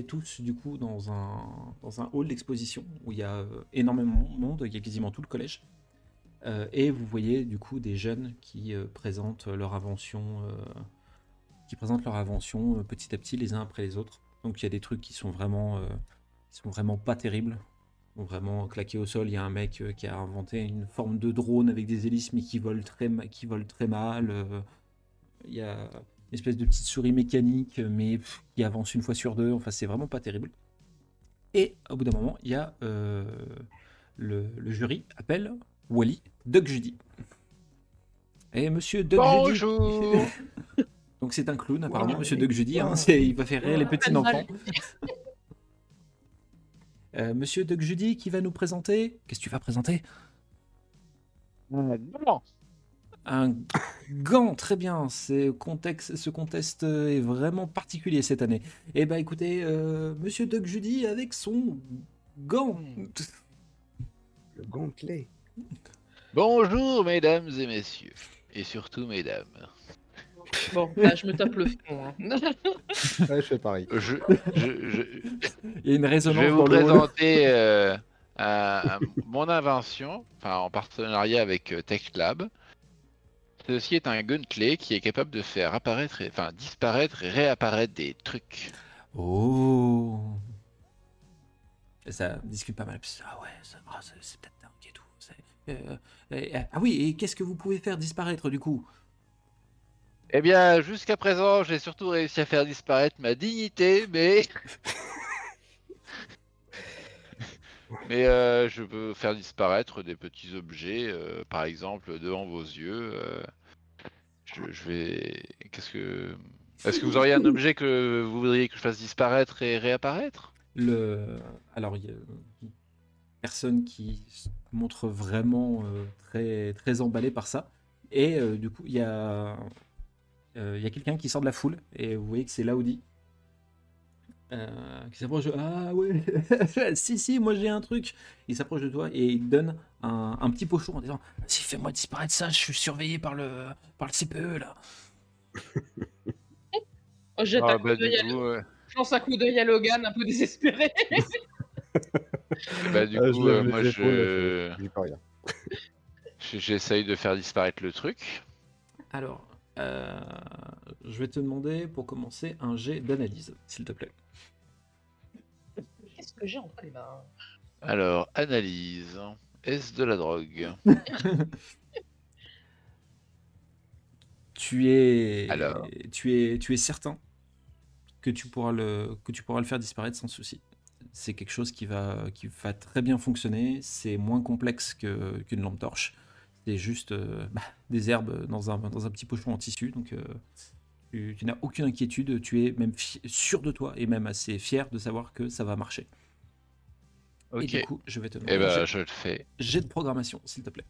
tous du coup dans un, dans un hall d'exposition où il y a euh, énormément de monde, il y a quasiment tout le collège. Euh, et vous voyez du coup des jeunes qui euh, présentent leur invention, qui présentent leur invention petit à petit les uns après les autres. Donc il y a des trucs qui sont vraiment, qui sont vraiment pas terribles, Sont vraiment claqués au sol. Il y a un mec qui a inventé une forme de drone avec des hélices mais qui vole très, qui vole très mal. Il y a espèce de petite souris mécanique mais pff, qui avance une fois sur deux. Enfin c'est vraiment pas terrible. Et au bout d'un moment, il y a euh, le, le jury appelle Wally Doug Judy. Et monsieur Doug Judy. Bonjour Donc c'est un clown apparemment, monsieur Doug Judy. hein, il va faire rire les petits enfants. Euh, monsieur Doug Judy qui va nous présenter. Qu'est-ce que tu vas présenter? Non. Un gant, très bien. C'est contexte, ce contexte est vraiment particulier cette année. Eh ben écoutez, euh, monsieur Doug Judy avec son gant. Le gantelet. Bonjour, mesdames et messieurs. Et surtout, mesdames. Bon, là, je me tape le front. hein. Ouais, je fais pareil. Je, je, je, Il y a une je résonance vais vous présenter euh, mon invention, enfin en partenariat avec euh, TechLab. Ceci est un gunplay qui est capable de faire apparaître, et- enfin disparaître et réapparaître des trucs. Oh. Ça discute pas mal. Ah ouais, ça- ah, c'est c'est peut-être dingue et tout. euh, ah oui, et qu'est-ce que vous pouvez faire disparaître du coup? Eh bien, jusqu'à présent, j'ai surtout réussi à faire disparaître ma dignité, mais. mais euh, je peux faire disparaître des petits objets, euh, par exemple, devant vos yeux. euh, je, vais. Qu'est-ce que. Est-ce que vous auriez un objet que vous voudriez que je fasse disparaître et réapparaître? Le... Alors, il y a personne qui se montre vraiment très, très emballé par ça. Et du coup, il y a, il y a quelqu'un qui sort de la foule. Et vous voyez que c'est Laudi. Euh, qui s'approche de... Ah ouais, si, si, moi j'ai un truc. Il s'approche de toi et il te donne un, un petit pochon en disant Si, fais-moi disparaître ça, je suis surveillé par le, par le CPE là. Oh, jette Ah, un bah, d'œil à- je lance un coup d'œil à Logan, un peu désespéré. bah, du Ah, coup, euh, moi je. J'essaye de faire disparaître le truc. Alors, euh, je vais te demander pour commencer un jet d'analyse, s'il te plaît. Qu'est-ce que j'ai entre les mains Alors, analyse. Est-ce de la drogue? Tu es, Alors. tu es, tu es certain que tu pourras le, que tu pourras le faire disparaître sans souci. C'est quelque chose qui va, qui va très bien fonctionner. C'est moins complexe que- qu'une lampe torche. C'est juste euh, bah, des herbes dans un, dans un petit pochon en tissu. Donc, euh, tu, tu n'as aucune inquiétude. Tu es même sûr de toi et même assez fier de savoir que ça va marcher. Et du coup, je vais te demander Eh ben, jet- je le fais. jet de programmation, s'il te plaît.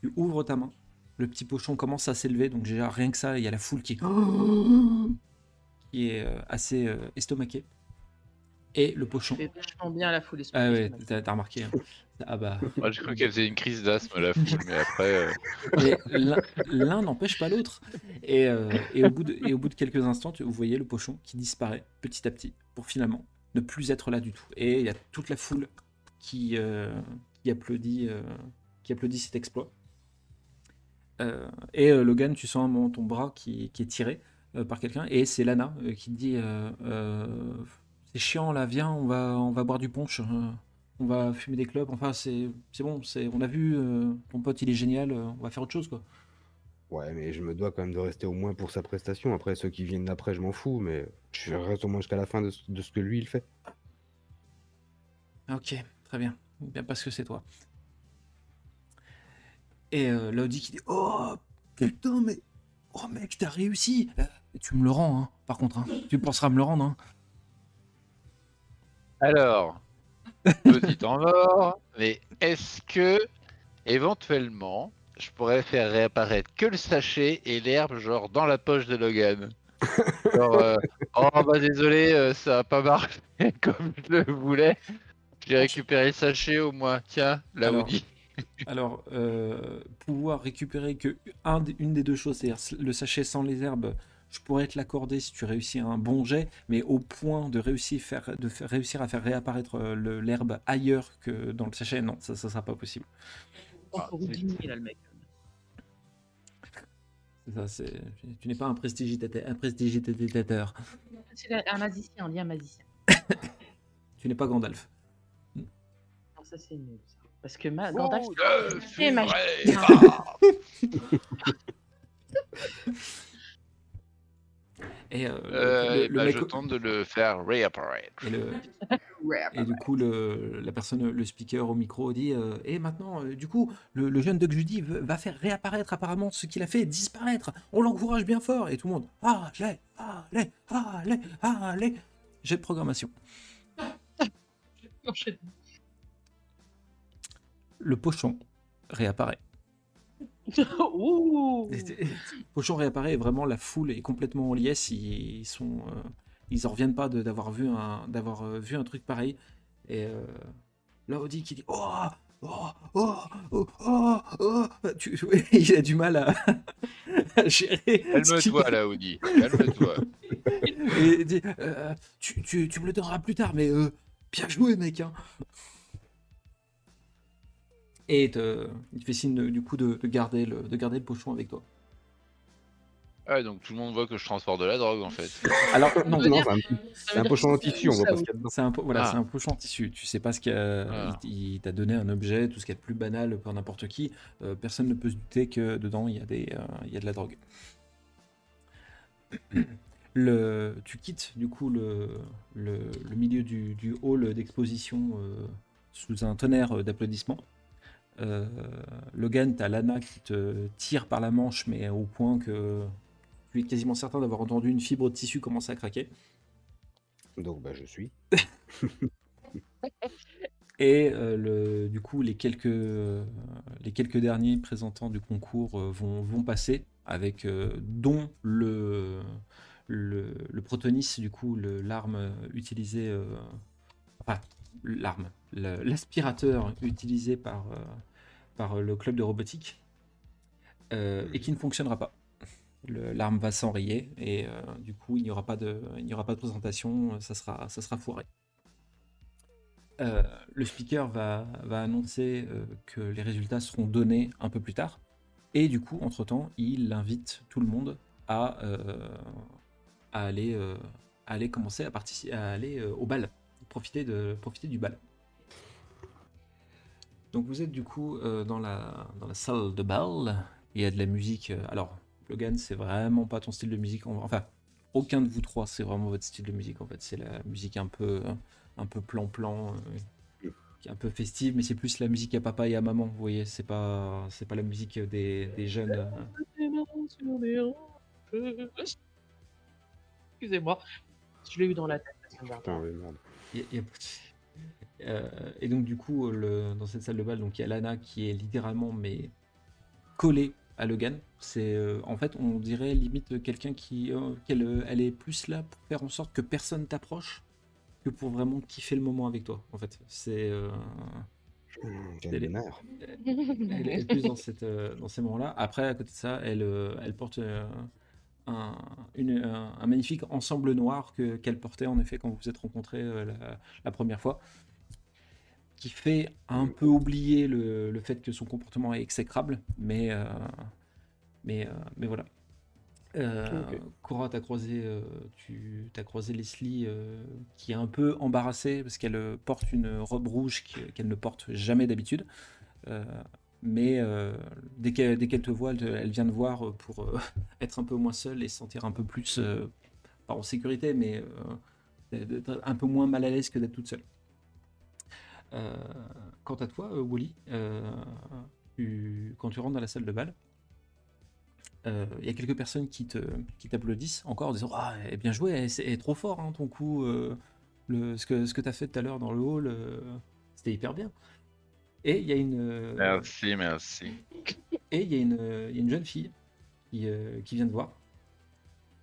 tu ouvres ta main. Le petit pochon commence à s'élever, donc déjà rien que ça, il y a la foule qui, qui est euh, assez euh, estomaquée. Et le pochon. Je fais vachement bien la foule Ah ouais, t'as t'as remarqué. hein. Ah bah. Moi, j'ai cru qu'elle faisait une crise d'asthme, la foule, mais après. euh, Mais l'un- l'un n'empêche pas l'autre. Et, euh, et, au bout de, et au bout de quelques instants, tu- vous voyez le pochon qui disparaît petit à petit pour finalement ne plus être là du tout. Et il y a toute la foule qui, euh, qui, applaudit, euh, qui applaudit cet exploit. Euh, et euh, Logan, tu sens un moment ton bras qui, qui est tiré euh, par quelqu'un. Et c'est Lana euh, qui te dit euh, euh, C'est chiant là, viens, on va, on va boire du punch. euh, on va fumer des clubs. Enfin, c'est c'est bon, c'est on a vu, euh, ton pote il est génial, euh, on va faire autre chose quoi. Ouais, mais je me dois quand même de rester au moins pour sa prestation. Après, ceux qui viennent d'après, je m'en fous, mais je reste au moins jusqu'à la fin de, ce- de ce que lui, il fait. Ok, très bien. Bien parce que c'est toi. Et Laudi qui dit Oh putain, mais. Oh mec, t'as réussi Tu me le rends, hein, par contre. hein. Tu penseras me le rendre. Hein. Alors, petit temps mort, mais est-ce que, éventuellement, je pourrais faire réapparaître que le sachet et l'herbe, genre dans la poche de Logan? Genre, euh, oh bah désolé, euh, ça a pas marché comme je le voulais. J'ai récupéré le sachet au moins. Tiens, là Alors, Woody. Alors, euh, pouvoir récupérer que un une des deux choses, c'est-à-dire le sachet sans les herbes, je pourrais te l'accorder si tu réussis un bon jet, mais au point de réussir, faire, de faire- réussir à faire réapparaître euh, l'herbe ailleurs que dans le sachet, non, ça ne sera pas possible. Ah, ça, c'est- tu n'es pas un prestigitateur. Un prestigitateur. C'est un magicien, on dit un magicien. Tu n'es pas Gandalf. Non, ça c'est nul. ça. Parce que ma... Gandalf, Oh, le c'est magicien. Et, euh, Euh, le, le ben, mec- je tente de le faire réapparaître. et le- Ouais, Et du coup, le, la personne, le speaker au micro dit euh, Et maintenant, euh, du coup, le, le jeune Doc Judy va faire réapparaître apparemment ce qu'il a fait disparaître. On l'encourage bien fort. Et tout le monde Allez, allez, allez, allez. Jet de programmation. Le pochon réapparaît. Ouh Pochon réapparaît et vraiment la foule est complètement en liesse. Ils, ils sont, euh, ils en reviennent pas d'avoir vu un, d'avoir euh, vu un truc pareil. Et euh, là, Audi qui dit oh, oh, oh, oh, oh, oh. Tu- il a du mal à, à gérer. Calme-toi là, Audi. Calme-toi. Et dit euh, tu, tu, tu me le donneras plus tard, mais euh, bien joué, mec. hein. Et te- il te fait signe de- du coup de, de garder le, de garder le pochon avec toi. Ah, donc tout le monde voit que je transporte de la drogue en fait. Alors, non, c'est un, pochon en tissu, on voit pas ce oui. qu'il y a dedans. C'est un, po- voilà, Ah. c'est un pochon en tissu. Tu sais pas ce qu'il y a. Ah. Il, il t'a donné un objet, tout ce qu'il y a de plus banal pour n'importe qui. Euh, personne ne peut se douter que dedans il y a, des, euh, il y a de la drogue. Le, tu quittes du coup le, le, le milieu du, du hall d'exposition euh, sous un tonnerre d'applaudissements. Euh, Logan, t'as Lana qui te tire par la manche, mais au point que tu es quasiment certain d'avoir entendu une fibre de tissu commencer à craquer. Donc, bah, je suis. Et euh, le, du coup, les quelques, euh, les quelques derniers présentants du concours euh, vont, vont passer, avec dont le, le, le protonis, du coup, l'arme utilisée, enfin, l'arme, l'aspirateur utilisé par, euh, par le club de robotique, euh, et qui ne fonctionnera pas. L'arme va s'enrayer et euh, du coup il n'y aura pas de, aura pas de présentation, ça sera, ça sera foiré. Euh, le speaker va, va annoncer euh, que les résultats seront donnés un peu plus tard. Et du coup, entre-temps, il invite tout le monde à, euh, à, aller, euh, aller commencer à, partici- à aller euh, au bal, profiter, de, profiter du bal. Donc vous êtes du coup euh, dans, la, dans la salle de bal. Il y a de la musique. euh, alors, Logan, c'est vraiment pas ton style de musique. en- Enfin, aucun de vous trois, c'est vraiment votre style de musique en fait. C'est la musique un peu, un peu plan-plan, euh, qui est un peu festive, mais c'est plus la musique à papa et à maman. Vous voyez, c'est pas, c'est pas la musique des, des jeunes. euh. Excusez-moi. Je l'ai eu dans la tête. Putain, ouais, merde. Euh, et donc du coup, le- dans cette salle de bal, donc il y a Lana qui est littéralement mais collée à Logan. C'est euh, en fait, on dirait limite quelqu'un qui, euh, qu'elle, elle est plus là pour faire en sorte que personne t'approche que pour vraiment kiffer le moment avec toi. En fait, c'est quel Elle elle est plus dans, cette, dans ces moments-là. Après, à côté de ça, elle, elle porte un, une- un- un magnifique ensemble noir que, qu'elle portait en effet quand vous vous êtes rencontrés euh, la, la première fois, qui fait un peu oublier le, le fait que son comportement est exécrable, mais, euh, mais, euh, mais voilà. Cora, t'as croisé, tu as croisé Leslie qui est un peu embarrassée parce qu'elle porte une robe rouge qu'elle ne porte jamais d'habitude. Mais euh, dès qu'elle te voit, elle, vient te voir pour euh, être un peu moins seule et se sentir un peu plus, euh, pas en sécurité, mais un peu moins mal à l'aise que d'être toute seule. Quant à toi, Wally, tu- quand tu rentres dans la salle de bal, il y a quelques personnes qui t'applaudissent encore en disant ah bien joué c'est trop fort hein, ton coup ce que ce que t'as fait tout à l'heure dans le hall c'était hyper bien et il y a une euh, Merci, merci. et il y a une euh, il y a une jeune fille qui, euh, qui vient te voir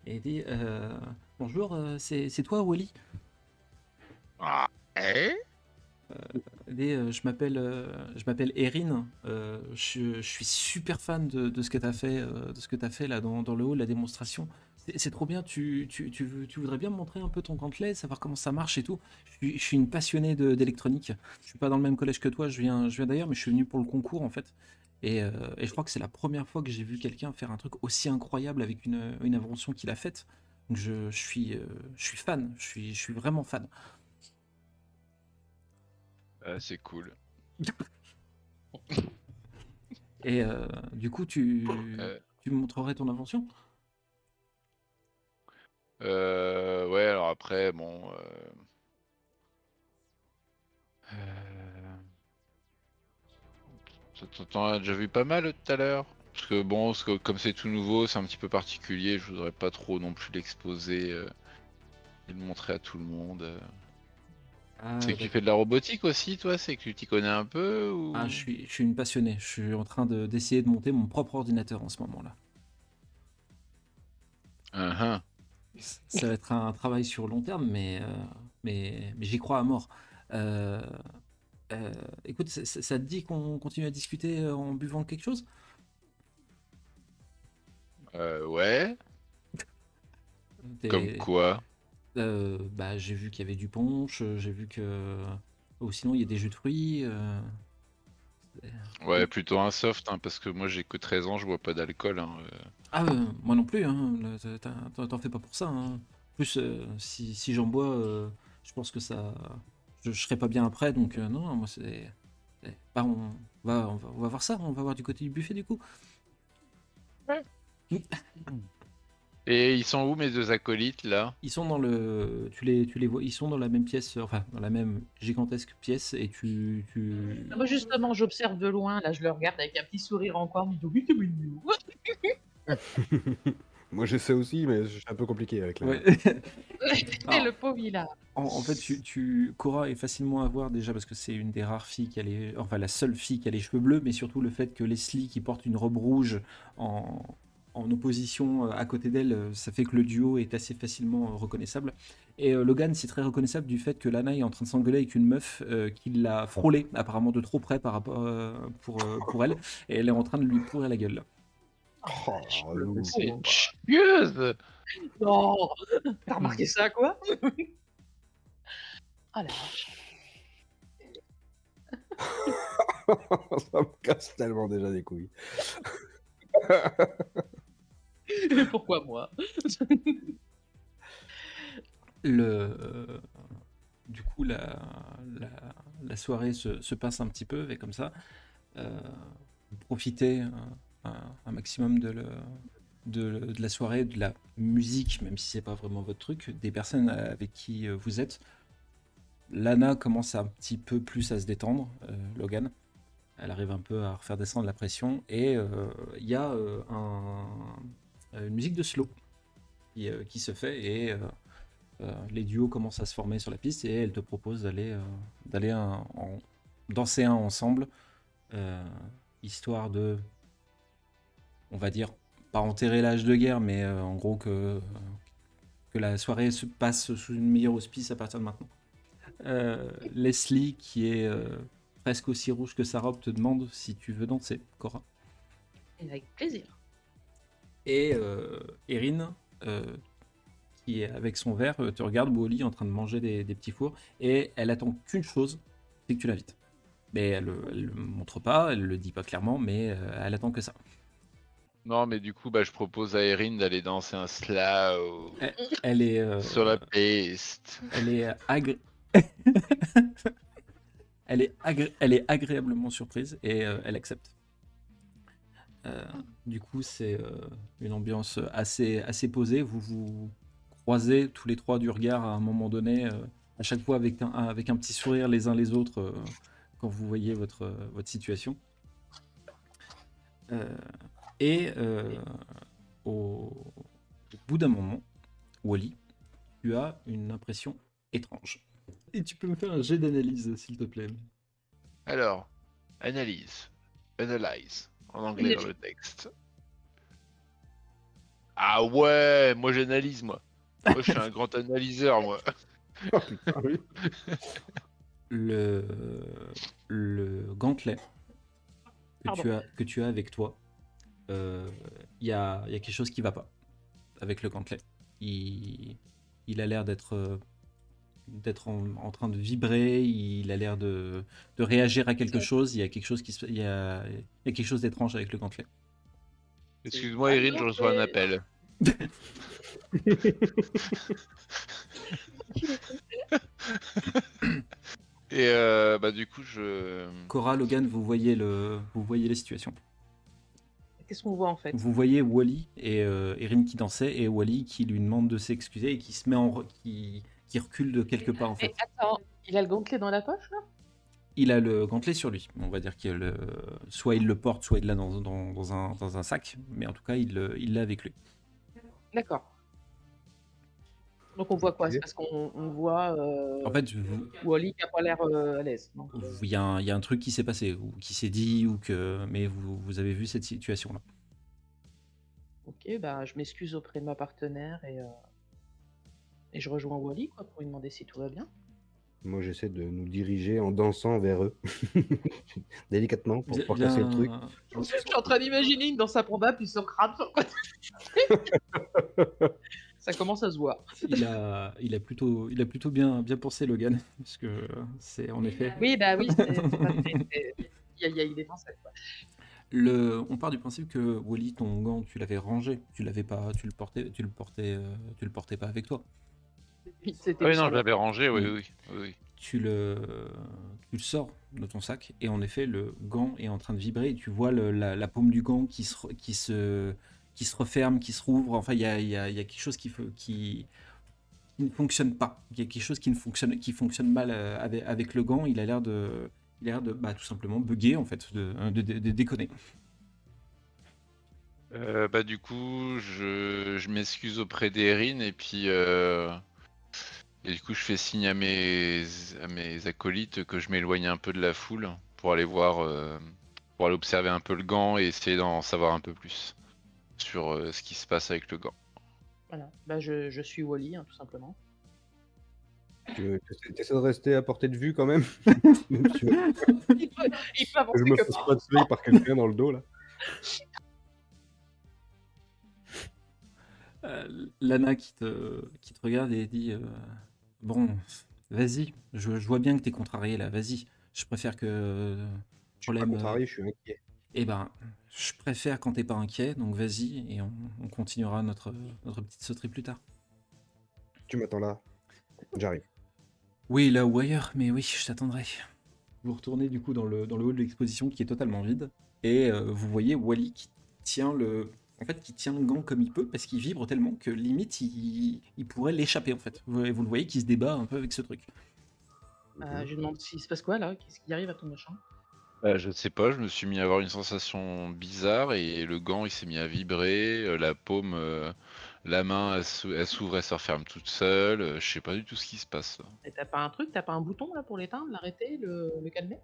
et elle dit euh, bonjour c'est toi Wally? Ah, eh? Euh, je m'appelle je m'appelle Erin. euh, je, je suis super fan de, de ce que tu as fait, de ce que tu fait là dans, dans le hall, la démonstration. C'est trop bien. Tu, tu, tu, voudrais bien me montrer un peu ton gantelet, savoir comment ça marche et tout. Je suis, je suis une passionnée d'électronique. Je suis pas dans le même collège que toi. Je viens, je viens d'ailleurs, mais je suis venu pour le concours en fait. Et, euh, et je crois que c'est la première fois que j'ai vu quelqu'un faire un truc aussi incroyable avec une, une invention qu'il a faite. Donc je, je suis, euh, je suis fan. Je suis, je suis vraiment fan. Ah, c'est cool. Et euh, du coup, tu, tu me montrerais ton invention? Euh, ouais, alors après, bon. euh, euh, t'en- as déjà vu pas mal tout à l'heure? Parce que bon, parce que comme c'est tout nouveau, c'est un petit peu particulier, je voudrais pas trop non plus l'exposer euh, et le montrer à tout le monde. euh. Ah, C'est que tu fais de la robotique aussi, toi? C'est que tu t'y connais un peu ou... Ah, je suis, je suis une passionnée. Je suis en train de- d'essayer de monter mon propre ordinateur en ce moment-là. Uhum. Ça va être un travail sur long terme, mais, euh, mais, mais j'y crois à mort. Euh, euh, écoute, ça, te dit qu'on continue à discuter en buvant quelque chose? Euh, ouais, comme quoi? Euh, bah, j'ai vu qu'il y avait du punch, j'ai vu que. Ou sinon, il y a des jus de fruits. euh, Ouais, plutôt un soft, hein, parce que moi j'ai que 13 ans, je bois pas d'alcool. hein, euh. Ah, euh, moi non plus, hein, t'en fais pas pour ça. hein. En plus, euh, si, si j'en bois, euh, je pense que ça. Je, je serai pas bien après, donc euh, non, moi c'est. Bah, on va, on va, on va voir ça, on va voir du côté du buffet du coup. Et ils sont où mes deux acolytes là? Ils sont dans le. Tu les, tu les vois, ils sont dans la même pièce, euh, enfin, dans la même gigantesque pièce, et tu. tu... Moi, justement, j'observe de loin. Là, je le regarde avec un petit sourire en coin. Je dis oui, c'est mignon. Moi, je sais aussi, mais c'est un peu compliqué avec la. Ouais. Et Ah. le pauvre, il a. En, en fait, tu, tu- Cora est facilement à voir déjà parce que c'est une des rares filles qui a les, enfin la seule fille qui a les cheveux bleus, mais surtout le fait que Leslie qui porte une robe rouge en, en opposition euh, à côté d'elle, euh, ça fait que le duo est assez facilement euh, reconnaissable. Et euh, Logan, c'est très reconnaissable du fait que Lana est en train de s'engueuler avec une meuf euh, qui l'a frôlé apparemment de trop près par rapport euh, pour, euh, pour elle, et elle est en train de lui pourrir la gueule. Oh. C'est Oh. une chieuse! Non T'as remarqué ça, quoi? Ah là ça me casse tellement déjà des couilles. Pourquoi moi? Le, euh, du coup, la, la, soirée se, se passe un petit peu, et comme ça, euh, profitez un, maximum de, le- de, la soirée, de la musique, même si c'est pas vraiment votre truc, des personnes avec qui euh, vous êtes. Lana commence un petit peu plus à se détendre, Logan. Elle arrive un peu à refaire descendre la pression, et il y a un- une musique de slow qui, euh, se fait, et euh, euh, les duos commencent à se former sur la piste et elle te propose d'aller euh, d'aller danser un ensemble, euh, histoire de, on va dire, pas enterrer l'âge de guerre, mais euh, en gros que, que la soirée se passe sous une meilleure auspice à partir de maintenant. Euh, Leslie, qui est euh, presque aussi rouge que sa robe, te demande si tu veux danser, Cora? Avec plaisir. Et euh, Erin, euh, qui est avec son verre, euh, te regarde Wally en train de manger des, des petits fours, et elle attend qu'une chose, c'est que tu l'invites. Mais elle ne le montre pas, elle le dit pas clairement, mais elle attend que ça. Non, mais du coup, bah, je propose à Erin d'aller danser un slow Elle est, euh, sur la piste. elle est agré- elle est agré- elle est agréablement surprise et euh, elle accepte. Euh, du coup, c'est euh, une ambiance assez, assez posée. Vous vous croisez tous les trois du regard à un moment donné, euh, à chaque fois avec un, avec un petit sourire les uns les autres euh, quand vous voyez votre, votre situation. Euh, et euh, au, au bout d'un moment, Wally, tu as une impression étrange. Et tu peux me faire un jet d'analyse, s'il te plaît. Alors, analyse. Analyze. En anglais dans le texte. Ah ouais, moi j'analyse, moi. Moi je suis un grand analyseur, moi. Oh, le, le gantelet que Pardon. tu, as, que tu as avec toi, euh, il y, a, il y a quelque chose qui va pas avec le gantelet. Il, il a l'air d'être euh, d'être en, en train de vibrer, il a l'air de, de réagir à quelque chose, il y a quelque chose qui se- il y a, il y a quelque chose d'étrange avec le gantelet. Excuse-moi, Erin, je reçois un appel. Et euh, bah du coup, je... Cora, Logan, vous voyez, le, vous voyez les situations. Qu'est-ce qu'on voit en fait? Vous voyez Wally et euh, Erin qui dansaient et Wally qui lui demande de s'excuser et qui se met en re- qui, qui recule de quelque part en fait. attends, il a le gantelet dans la poche là? Il a le gantelet sur lui. On va dire qu'il le... soit il le porte, soit il l'a dans, dans, dans un, dans un sac, mais en tout cas il l'a avec lui. D'accord. Donc on voit quoi? C'est parce qu'on on voit euh, En fait, vous- Wally qui a pas l'air euh, à l'aise. il y, a un- il y a un truc qui s'est passé ou qui s'est dit ou que mais vous, vous avez vu cette situation là. Ok, bah je m'excuse auprès de ma partenaire et, euh, et je rejoins Wally quoi, pour lui demander si tout va bien. Moi, j'essaie de nous diriger en dansant vers eux. Délicatement, pour pas casser le truc. Je suis en train d'imaginer une dans sa probable puis son crâne sur le côté. Ça commence à se voir. Il a, il a plutôt, il a plutôt bien, bien pensé Logan, parce que c'est en effet. Oui, bah oui, il y a, cette, quoi. Le, on part du principe que Wally, ton gant, tu l'avais rangé, tu l'avais pas, tu le portais, tu le portais, euh, tu le portais pas avec toi. Oui, Ah oui, non, je l'avais rangé, oui, Oui. oui. Tu le, tu le sors de ton sac et en effet le gant est en train de vibrer. Et tu vois le- la, la paume du gant qui se, qui se, qui se referme, qui se rouvre. Enfin, il y a, il y a- y a quelque chose qui, fe- qui, qui ne fonctionne pas. Il y a quelque chose qui ne fonctionne, qui fonctionne mal euh, avec, avec le gant. Il a l'air de, il a l'air de, bah, tout simplement bugger en fait, de, de, de- de déconner. Euh, bah du coup, je, je m'excuse auprès d'Erin et puis euh, et du coup, je fais signe à mes à mes acolytes que je m'éloigne un peu de la foule pour aller voir, euh, pour aller observer un peu le gant et essayer d'en savoir un peu plus sur euh, ce qui se passe avec le gant. Voilà, bah je, je suis Wally, hein, tout simplement. Tu t'essaies de rester à portée de vue quand même? Il peut, il peut que avancer je me fasse pas tuer par quelqu'un dans le dos là. Euh, Lana qui te, qui te regarde et dit euh, Bon, vas-y, je, je vois bien que t'es contrarié là, vas-y. Je préfère que. Je suis pas contrarié, je suis inquiet. Eh ben, je préfère quand t'es pas inquiet, donc vas-y, et on, on continuera notre, notre petite sauterie plus tard. Tu m'attends là. J'arrive. Oui, là ou ailleurs, mais oui, je t'attendrai. Vous retournez du coup dans le, dans le hall de l'exposition qui est totalement vide, et euh, vous voyez Wally qui tient le. En fait, qui tient le gant comme il peut, parce qu'il vibre tellement que limite il, il pourrait l'échapper en fait. Vous, vous le voyez qui se débat un peu avec ce truc. Euh, je lui demande s'il se passe quoi là? Qu'est-ce qui arrive à ton machin? Bah, je sais pas, je me suis mis à avoir une sensation bizarre et le gant il s'est mis à vibrer, euh, la paume, euh, la main elle s'ou- elle s'ouvre et se referme toute seule, je sais pas du tout ce qui se passe. là. Et T'as pas un truc T'as pas un bouton là pour l'éteindre, l'arrêter, le, le calmer?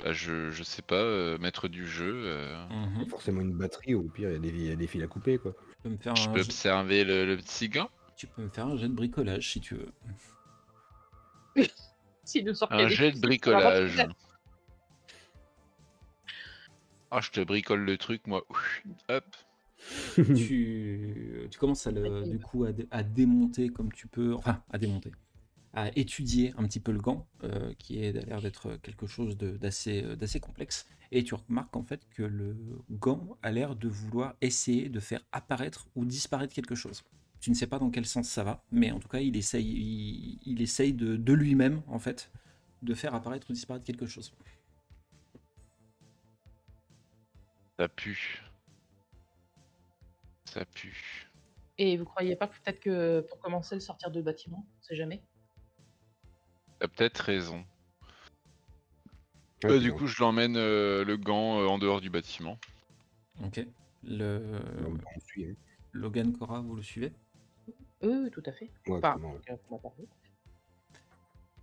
Bah, je, je sais pas, euh, maître du jeu, euh, Mhm. Forcément une batterie, au pir, il y, a des- il y a des fils à couper quoi. Tu peux me faire je un peux jet- observer le, le petit gant? tu peux me faire un jet de bricolage si tu veux. S'il nous sort Un jet de bricolage. Ah, je te bricole le truc, moi. Hop. tu, tu commences à le, du coup à, dé- à démonter comme tu peux, enfin à démonter, à étudier un petit peu le gant, euh, qui est- a l'air d'être quelque chose d'assez euh, d'assez complexe, et tu remarques en fait que le gant a l'air de vouloir essayer de faire apparaître ou disparaître quelque chose. Tu ne sais pas dans quel sens ça va, mais en tout cas il essaye, il, il essaye de, de lui-même en fait de faire apparaître ou disparaître quelque chose. Ça pue. Ça pue. Et vous croyez pas que peut-être que pour commencer le sortir de bâtiment, on sait jamais? T'as peut-être raison. Ouais, Euh, du bon, coup, je l'emmène euh, le gant euh, en dehors du bâtiment. Ok. Le on suit, hein. Logan Cora, vous le suivez? Euh, oui, tout à fait. Ouais, comment-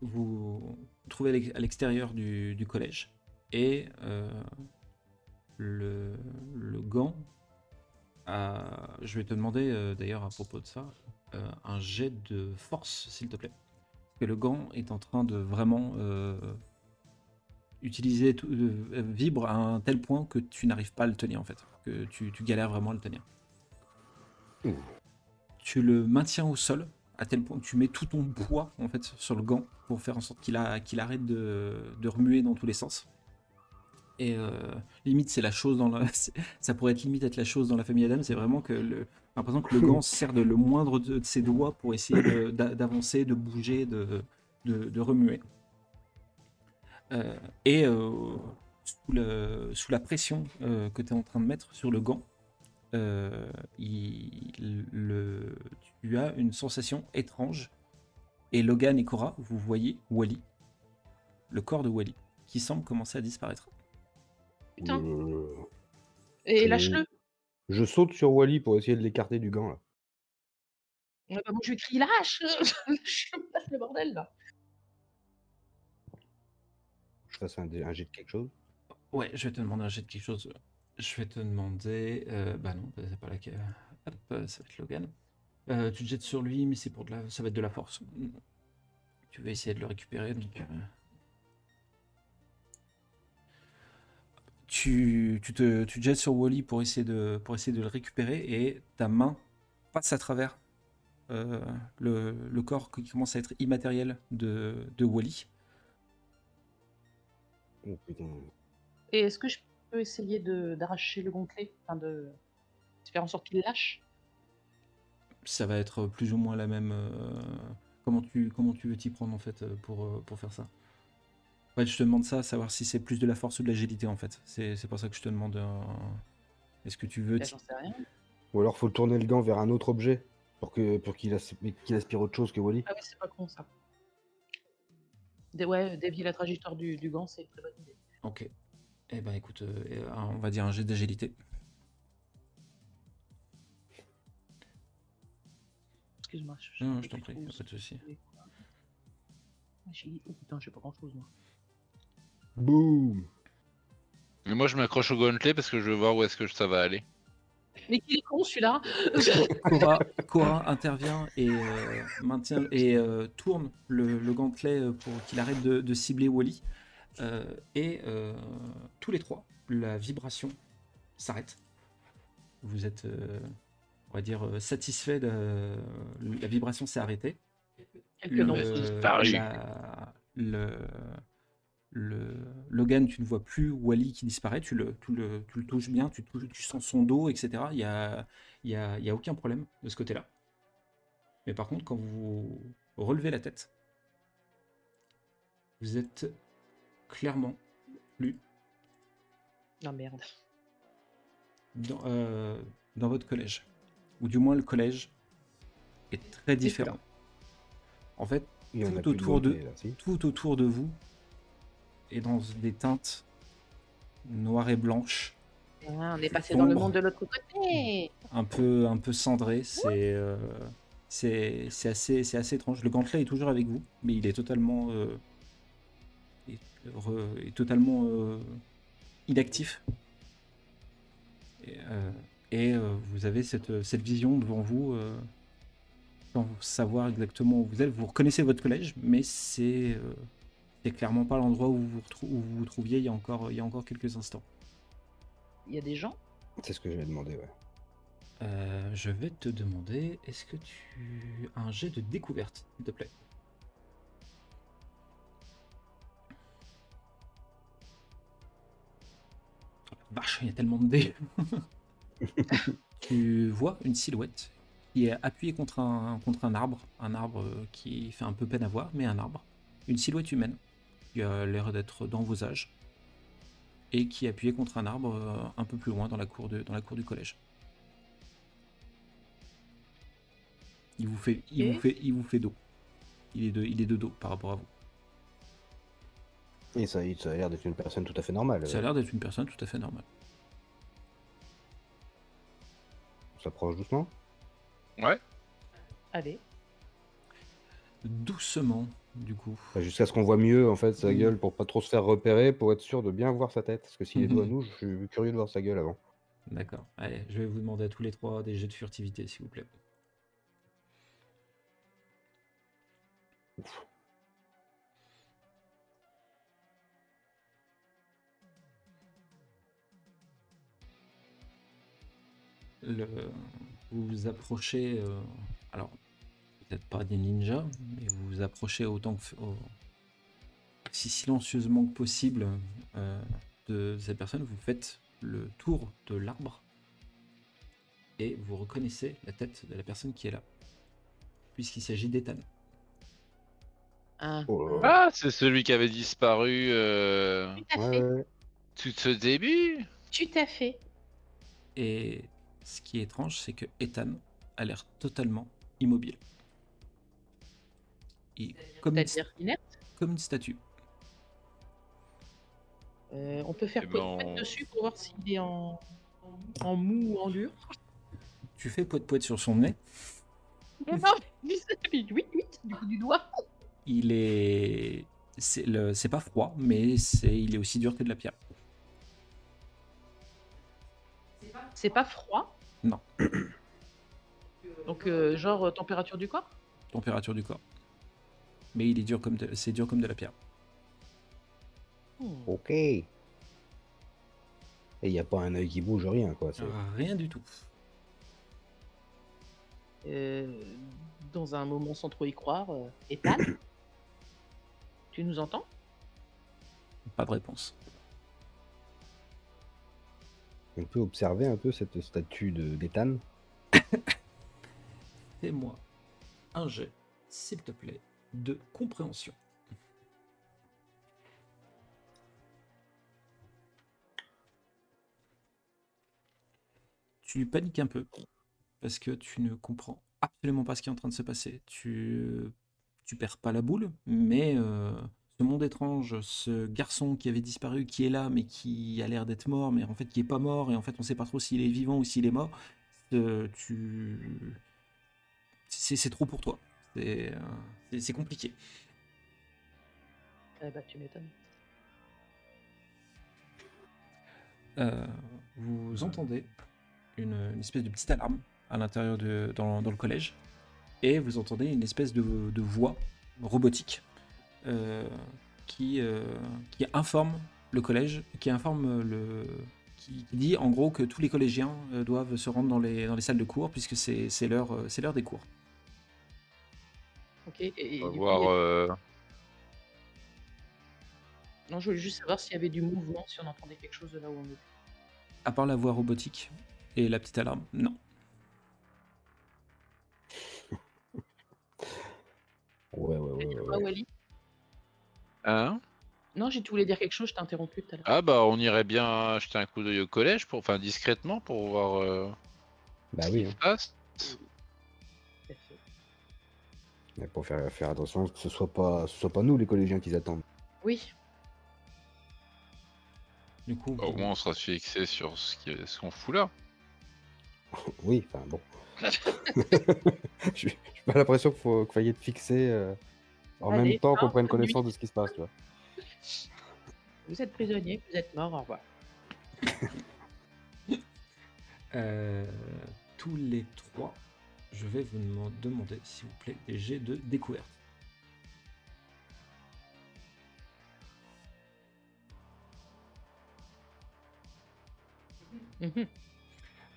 vous trouvez à l'ex- à l'extérieur du, du collège et euh, le, le gant a- je vais te demander euh, d'ailleurs à propos de ça euh, un jet de force s'il te plaît que le gant est en train de vraiment euh, utiliser, tout- euh, vibre à un tel point que tu n'arrives pas à le tenir en fait, que tu, tu galères vraiment à le tenir. Tu le maintiens au sol à tel point que tu mets tout ton poids en fait sur le gant pour faire en sorte qu'il arrête de, de remuer dans tous les sens. Et euh, limite, c'est la chose dans la, ça pourrait être limite être la chose dans la famille Adam, c'est vraiment que le, l'impression que le gant sert de le moindre de, ses doigts pour essayer d'avancer, de bouger, de, de, de remuer. Euh, et euh, sous, le- sous la pression que tu es en train de mettre sur le gant, il- le, tu as une sensation étrange. Et Logan et Cora, vous voyez Wally, le corps de Wally, qui semble commencer à disparaître. Putain. Euh, Et je- lâche-le. Je saute sur Wally pour essayer de l'écarter du gant là. Ouais, bah, moi, je lui crie lâche Lâche lâche le bordel là Je fasse un, dé- un jet de quelque chose. Ouais, je vais te demander un jet de quelque chose. Je vais te demander. euh, bah non, c'est pas là que. Hop, euh, ça va être Logan. Euh, tu te jettes sur lui, mais c'est pour de la. Ça va être de la force. Tu vas essayer de le récupérer, donc. euh, Tu, tu, te, tu te jettes sur Wally pour essayer, de, pour essayer de le récupérer et ta main passe à travers euh, le, le corps qui commence à être immatériel de, de Wally. Oh. Et est-ce que je peux essayer de d'arracher le gonflé Enfin, de... de faire en sorte qu'il lâche? Ça va être plus ou moins la même. euh, comment, tu, comment tu veux t'y prendre en fait pour, euh, pour faire ça? Ouais, je te demande ça, savoir si c'est plus de la force ou de l'agilité en fait. C'est c'est pour ça que je te demande. euh, Est-ce que tu veux. Bah, sais rien. Ou alors faut tourner le gant vers un autre objet pour que pour qu'il as- qu'il aspire autre chose que Wally. Ah oui, c'est pas con ça. Dé- ouais, dévier la trajectoire du, du gant, c'est une très bonne idée. Ok. Eh ben écoute, euh, euh, on va dire un jet d'agilité. Excuse-moi. je- Non, je t'en prie, pas de souci. que c'est. J'ai- Oh putain, j'ai pas grand chose moi. Boum Mais moi, je m'accroche au gauntlet parce que je veux voir où est-ce que ça va aller. Mais qu'il est con celui-là Cora, Cora intervient et euh, maintient et euh, tourne le, le gantelet euh, pour qu'il arrête de, de cibler Wally. Euh, et euh, tous les trois, la vibration s'arrête. Vous êtes, euh, on va dire, satisfait de la vibration s'est arrêtée. Quelques Le- la- le, le Logan, tu ne vois plus Wally qui disparaît, tu le, tu le, tu le touches bien, tu, touches- tu sens son dos, etc. Il n'y a, il y a, il y a aucun problème de ce côté-là. Mais par contre, quand vous relevez la tête, vous êtes clairement plus Non merde. dans, euh, dans votre collège. Ou du moins, le collège est très différent. En fait, autour de- là, si. tout autour de vous est dans des teintes noires et blanches, Ah, on est passé dans le monde de l'autre côté. un peu, un peu cendrées. C'est euh, c'est c'est assez, c'est assez étrange. Le gantelet est toujours avec vous, mais il est totalement, euh, est, re- est totalement euh, inactif. Et, euh, et, vous avez cette, cette vision devant vous, sans savoir exactement où vous êtes. Vous reconnaissez votre collège, mais c'est c'est clairement pas l'endroit où vous vous, retrou- où vous vous trouviez il y a encore, il y a encore quelques instants. Il y a des gens? C'est ce que j'avais demandé, ouais. Euh, je vais te demander, est-ce que tu as un jet de découverte, s'il te plaît? La Vache, il y a tellement de dés. tu vois une silhouette qui est appuyée contre un, contre un arbre, un arbre qui fait un peu peine à voir, mais un arbre. Une silhouette humaine qui a l'air d'être dans vos âges et qui est appuyée contre un arbre euh, un peu plus loin dans la cour, de, dans la cour du collège. Il vous fait, il vous fait, il vous fait dos. Il est de, il est de dos par rapport à vous. Et ça, ça a l'air d'être une personne tout à fait normale. Ça a l'air d'être une personne tout à fait normale. On s'approche doucement. Ouais. Allez. Doucement, du coup. Bah, jusqu'à ce qu'on voit mieux en fait sa gueule pour pas trop se faire repérer, pour être sûr de bien voir sa tête. Parce que s'il mmh. est mhm. devant nous, je suis curieux de voir sa gueule avant. D'accord. Allez, je vais vous demander à tous les trois des jets de furtivité, s'il vous plaît. Ouf. Le... Vous vous approchez. Euh, alors, peut-être pas des ninjas, mais vous vous approchez autant que au- si silencieusement que possible euh, de cette personne. Vous faites le tour de l'arbre et vous reconnaissez la tête de la personne qui est là, puisqu'il s'agit d'Ethan. Ah, Oh. Ah, c'est celui qui avait disparu euh, tout à Ouais, fait. ouais. tout ce début. Tout à fait. Et ce qui est étrange, c'est que Ethan a l'air totalement immobile. Et comme, une, C'est-à-dire inerte. comme une statue. Euh, on peut faire Eh quoi ben, dessus pour voir s'il est en... en mou ou en dur. Tu fais poète poète sur son nez. Non, mais oui, oui, du coup du doigt. Il est. C'est le- c'est pas froid, mais c'est il est aussi dur que de la pierre. C'est pas froid? Non. Donc, euh, genre température du corps? Température du corps. Mais il est dur comme de... c'est dur comme de la pierre. Hmm. Ok. Et il n'y a pas un œil qui bouge, rien, quoi. c'est- Rien du tout. Euh, Dans un moment sans trop y croire, euh, Ethan Tu nous entends? Pas de réponse. On peut observer un peu cette statue de d'Ethan? Fais-moi un jet, s'il te plaît, de compréhension. Tu paniques un peu parce que tu ne comprends absolument pas ce qui est en train de se passer. Tu, tu perds pas la boule, mais euh, ce monde étrange, ce garçon qui avait disparu, qui est là, mais qui a l'air d'être mort, mais en fait qui est pas mort, et en fait on sait pas trop s'il est vivant ou s'il est mort. euh, tu c'est c'est trop pour toi. C'est euh, c'est- compliqué. Eh bah, tu m'étonnes. Euh, vous entendez une, une espèce de petite alarme à l'intérieur de dans, dans le collège et vous entendez une espèce de, de voix robotique euh, qui, qui informe le collège, qui informe le qui dit en gros que tous les collégiens doivent se rendre dans les, dans les salles de cours puisque c'est l'heure des cours. Ok. Et, et On va coup, voir. il y a- euh, Non, je voulais juste savoir s'il y avait du mouvement, si on entendait quelque chose de là où on était. À part la voix robotique et la petite alarme, non. Ouais, ouais, ouais. ouais, ouais. Wally? Hein? Non, j'ai voulais dire quelque chose, je t'ai interrompu tout à l'heure. Ah bah on irait bien jeter un coup d'œil au collège, pour, enfin discrètement pour voir euh, Bah ce oui, qui hein. se passe. Mais pour faire, faire attention que ce soit pas, ce soit pas nous les collégiens qui attendent. Oui, Du coup, Bah, au moins on sera fixé sur ce qui- ce qu'on fout là. Oui, enfin bon. Je n'ai pas l'impression qu'il faut qu'il faille être fixé euh, en Allez, même temps qu'on hein, prenne bonne connaissance de ce qui se passe. Tu vois. vous êtes prisonnier, vous êtes mort, au revoir. Euh, tous les trois, je vais vous deman- demander, s'il vous plaît, des jets de découverte. Mhm.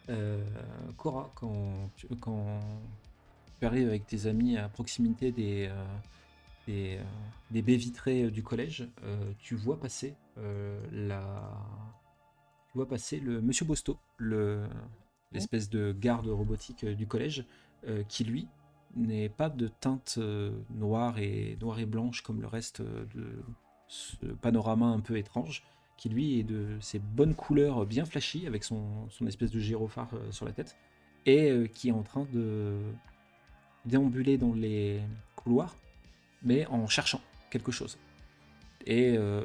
Euh, Cora, quand tu, quand tu arrives avec tes amis à proximité des, euh, des, euh, des baies vitrées du collège, tu vois passer la, tu vois passer le Monsieur Bosto, le l'espèce de garde robotique du collège, euh, qui lui n'est pas de teinte euh, noire et noire et blanche comme le reste euh, de ce panorama un peu étrange, qui lui est de ces bonnes couleurs bien flashy avec son, son espèce de gyrophare sur la tête et qui est en train de déambuler dans les couloirs mais en cherchant quelque chose. Et, euh,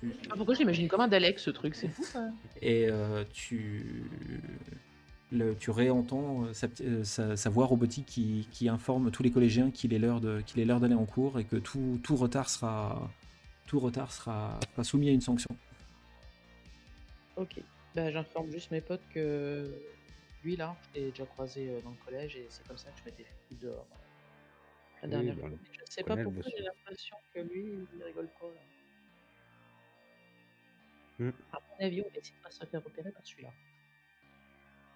tu, Ah, pourquoi je l'imagine comme un Dalek ce truc, c'est fou ça. et euh, tu, le- tu réentends euh, sa, euh, sa- sa voix robotique qui, qui informe tous les collégiens qu'il est l'heure de- qu'il est l'heure d'aller en cours et que tout, tout retard sera tout retard sera, sera soumis à une sanction. Ok. Bah, j'informe juste mes potes que lui là, je l'ai déjà croisé euh, dans le collège et c'est comme ça que je m'étais fait dehors. La Oui, dernière bah, fois. Je sais pas pourquoi j'ai l'impression que lui, il rigole pas. Là. Hmm. À mon avis, on va essayer de pas se faire repérer par celui-là.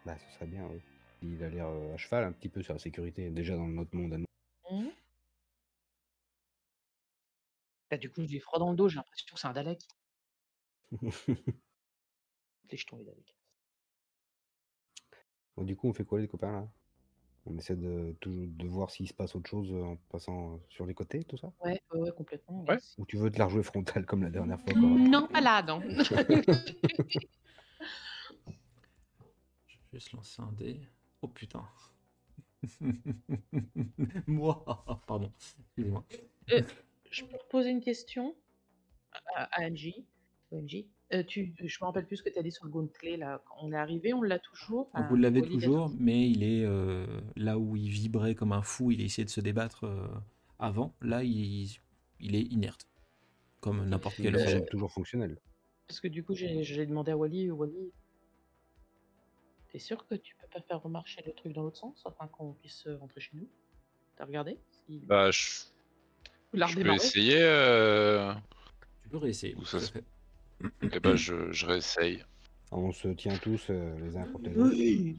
Bah, ce serait bien, oui. Il a l'air euh, à cheval un petit peu sur la sécurité, déjà dans notre monde à nous. Mmh. Bah, du coup, j'ai froid dans le dos, j'ai l'impression que c'est un Dalek. Les jetons, les Daleks. Bon, du coup, on fait quoi les copains là? On essaie de, toujours de voir s'il se passe autre chose euh, en passant sur les côtés, tout ça? Ouais, ouais, ouais, complètement. Ouais. Ou tu veux te la rejouer frontale comme la dernière fois encore Non, pas là, non. Je vais juste lancer un dé. Oh putain. Moi, pardon. Excusez-moi. je peux te poser une question? À, à Angie. ONG. Euh, tu, je me rappelle plus ce que tu as dit sur le gauntlet là. Quand on est arrivé, on l'a toujours? Enfin, vous l'avez toujours, mais il est euh, là où il vibrait comme un fou, il a essayé de se débattre euh, avant. Là, il, il est inerte, comme n'importe quel objet. toujours fonctionnel. Parce que du coup, j'ai j'ai demandé à Wally, Wally, t'es sûr que tu peux pas faire remarcher le truc dans l'autre sens afin qu'on puisse euh, rentrer chez nous? T'as regardé? Si... Bah, je, je peux essayer. Euh... Tu peux réessayer. Ça se- fait. Et bah, je, je réessaye. On se tient tous euh, les uns contre les autres. Oui.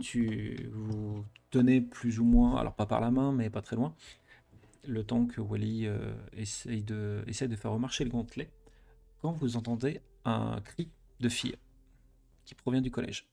Tu vous tenez plus ou moins, alors pas par la main, mais pas très loin, le temps que Wally euh, essaye, de, essaye de faire remarcher le gantelet, quand vous entendez un cri de fille qui provient du collège.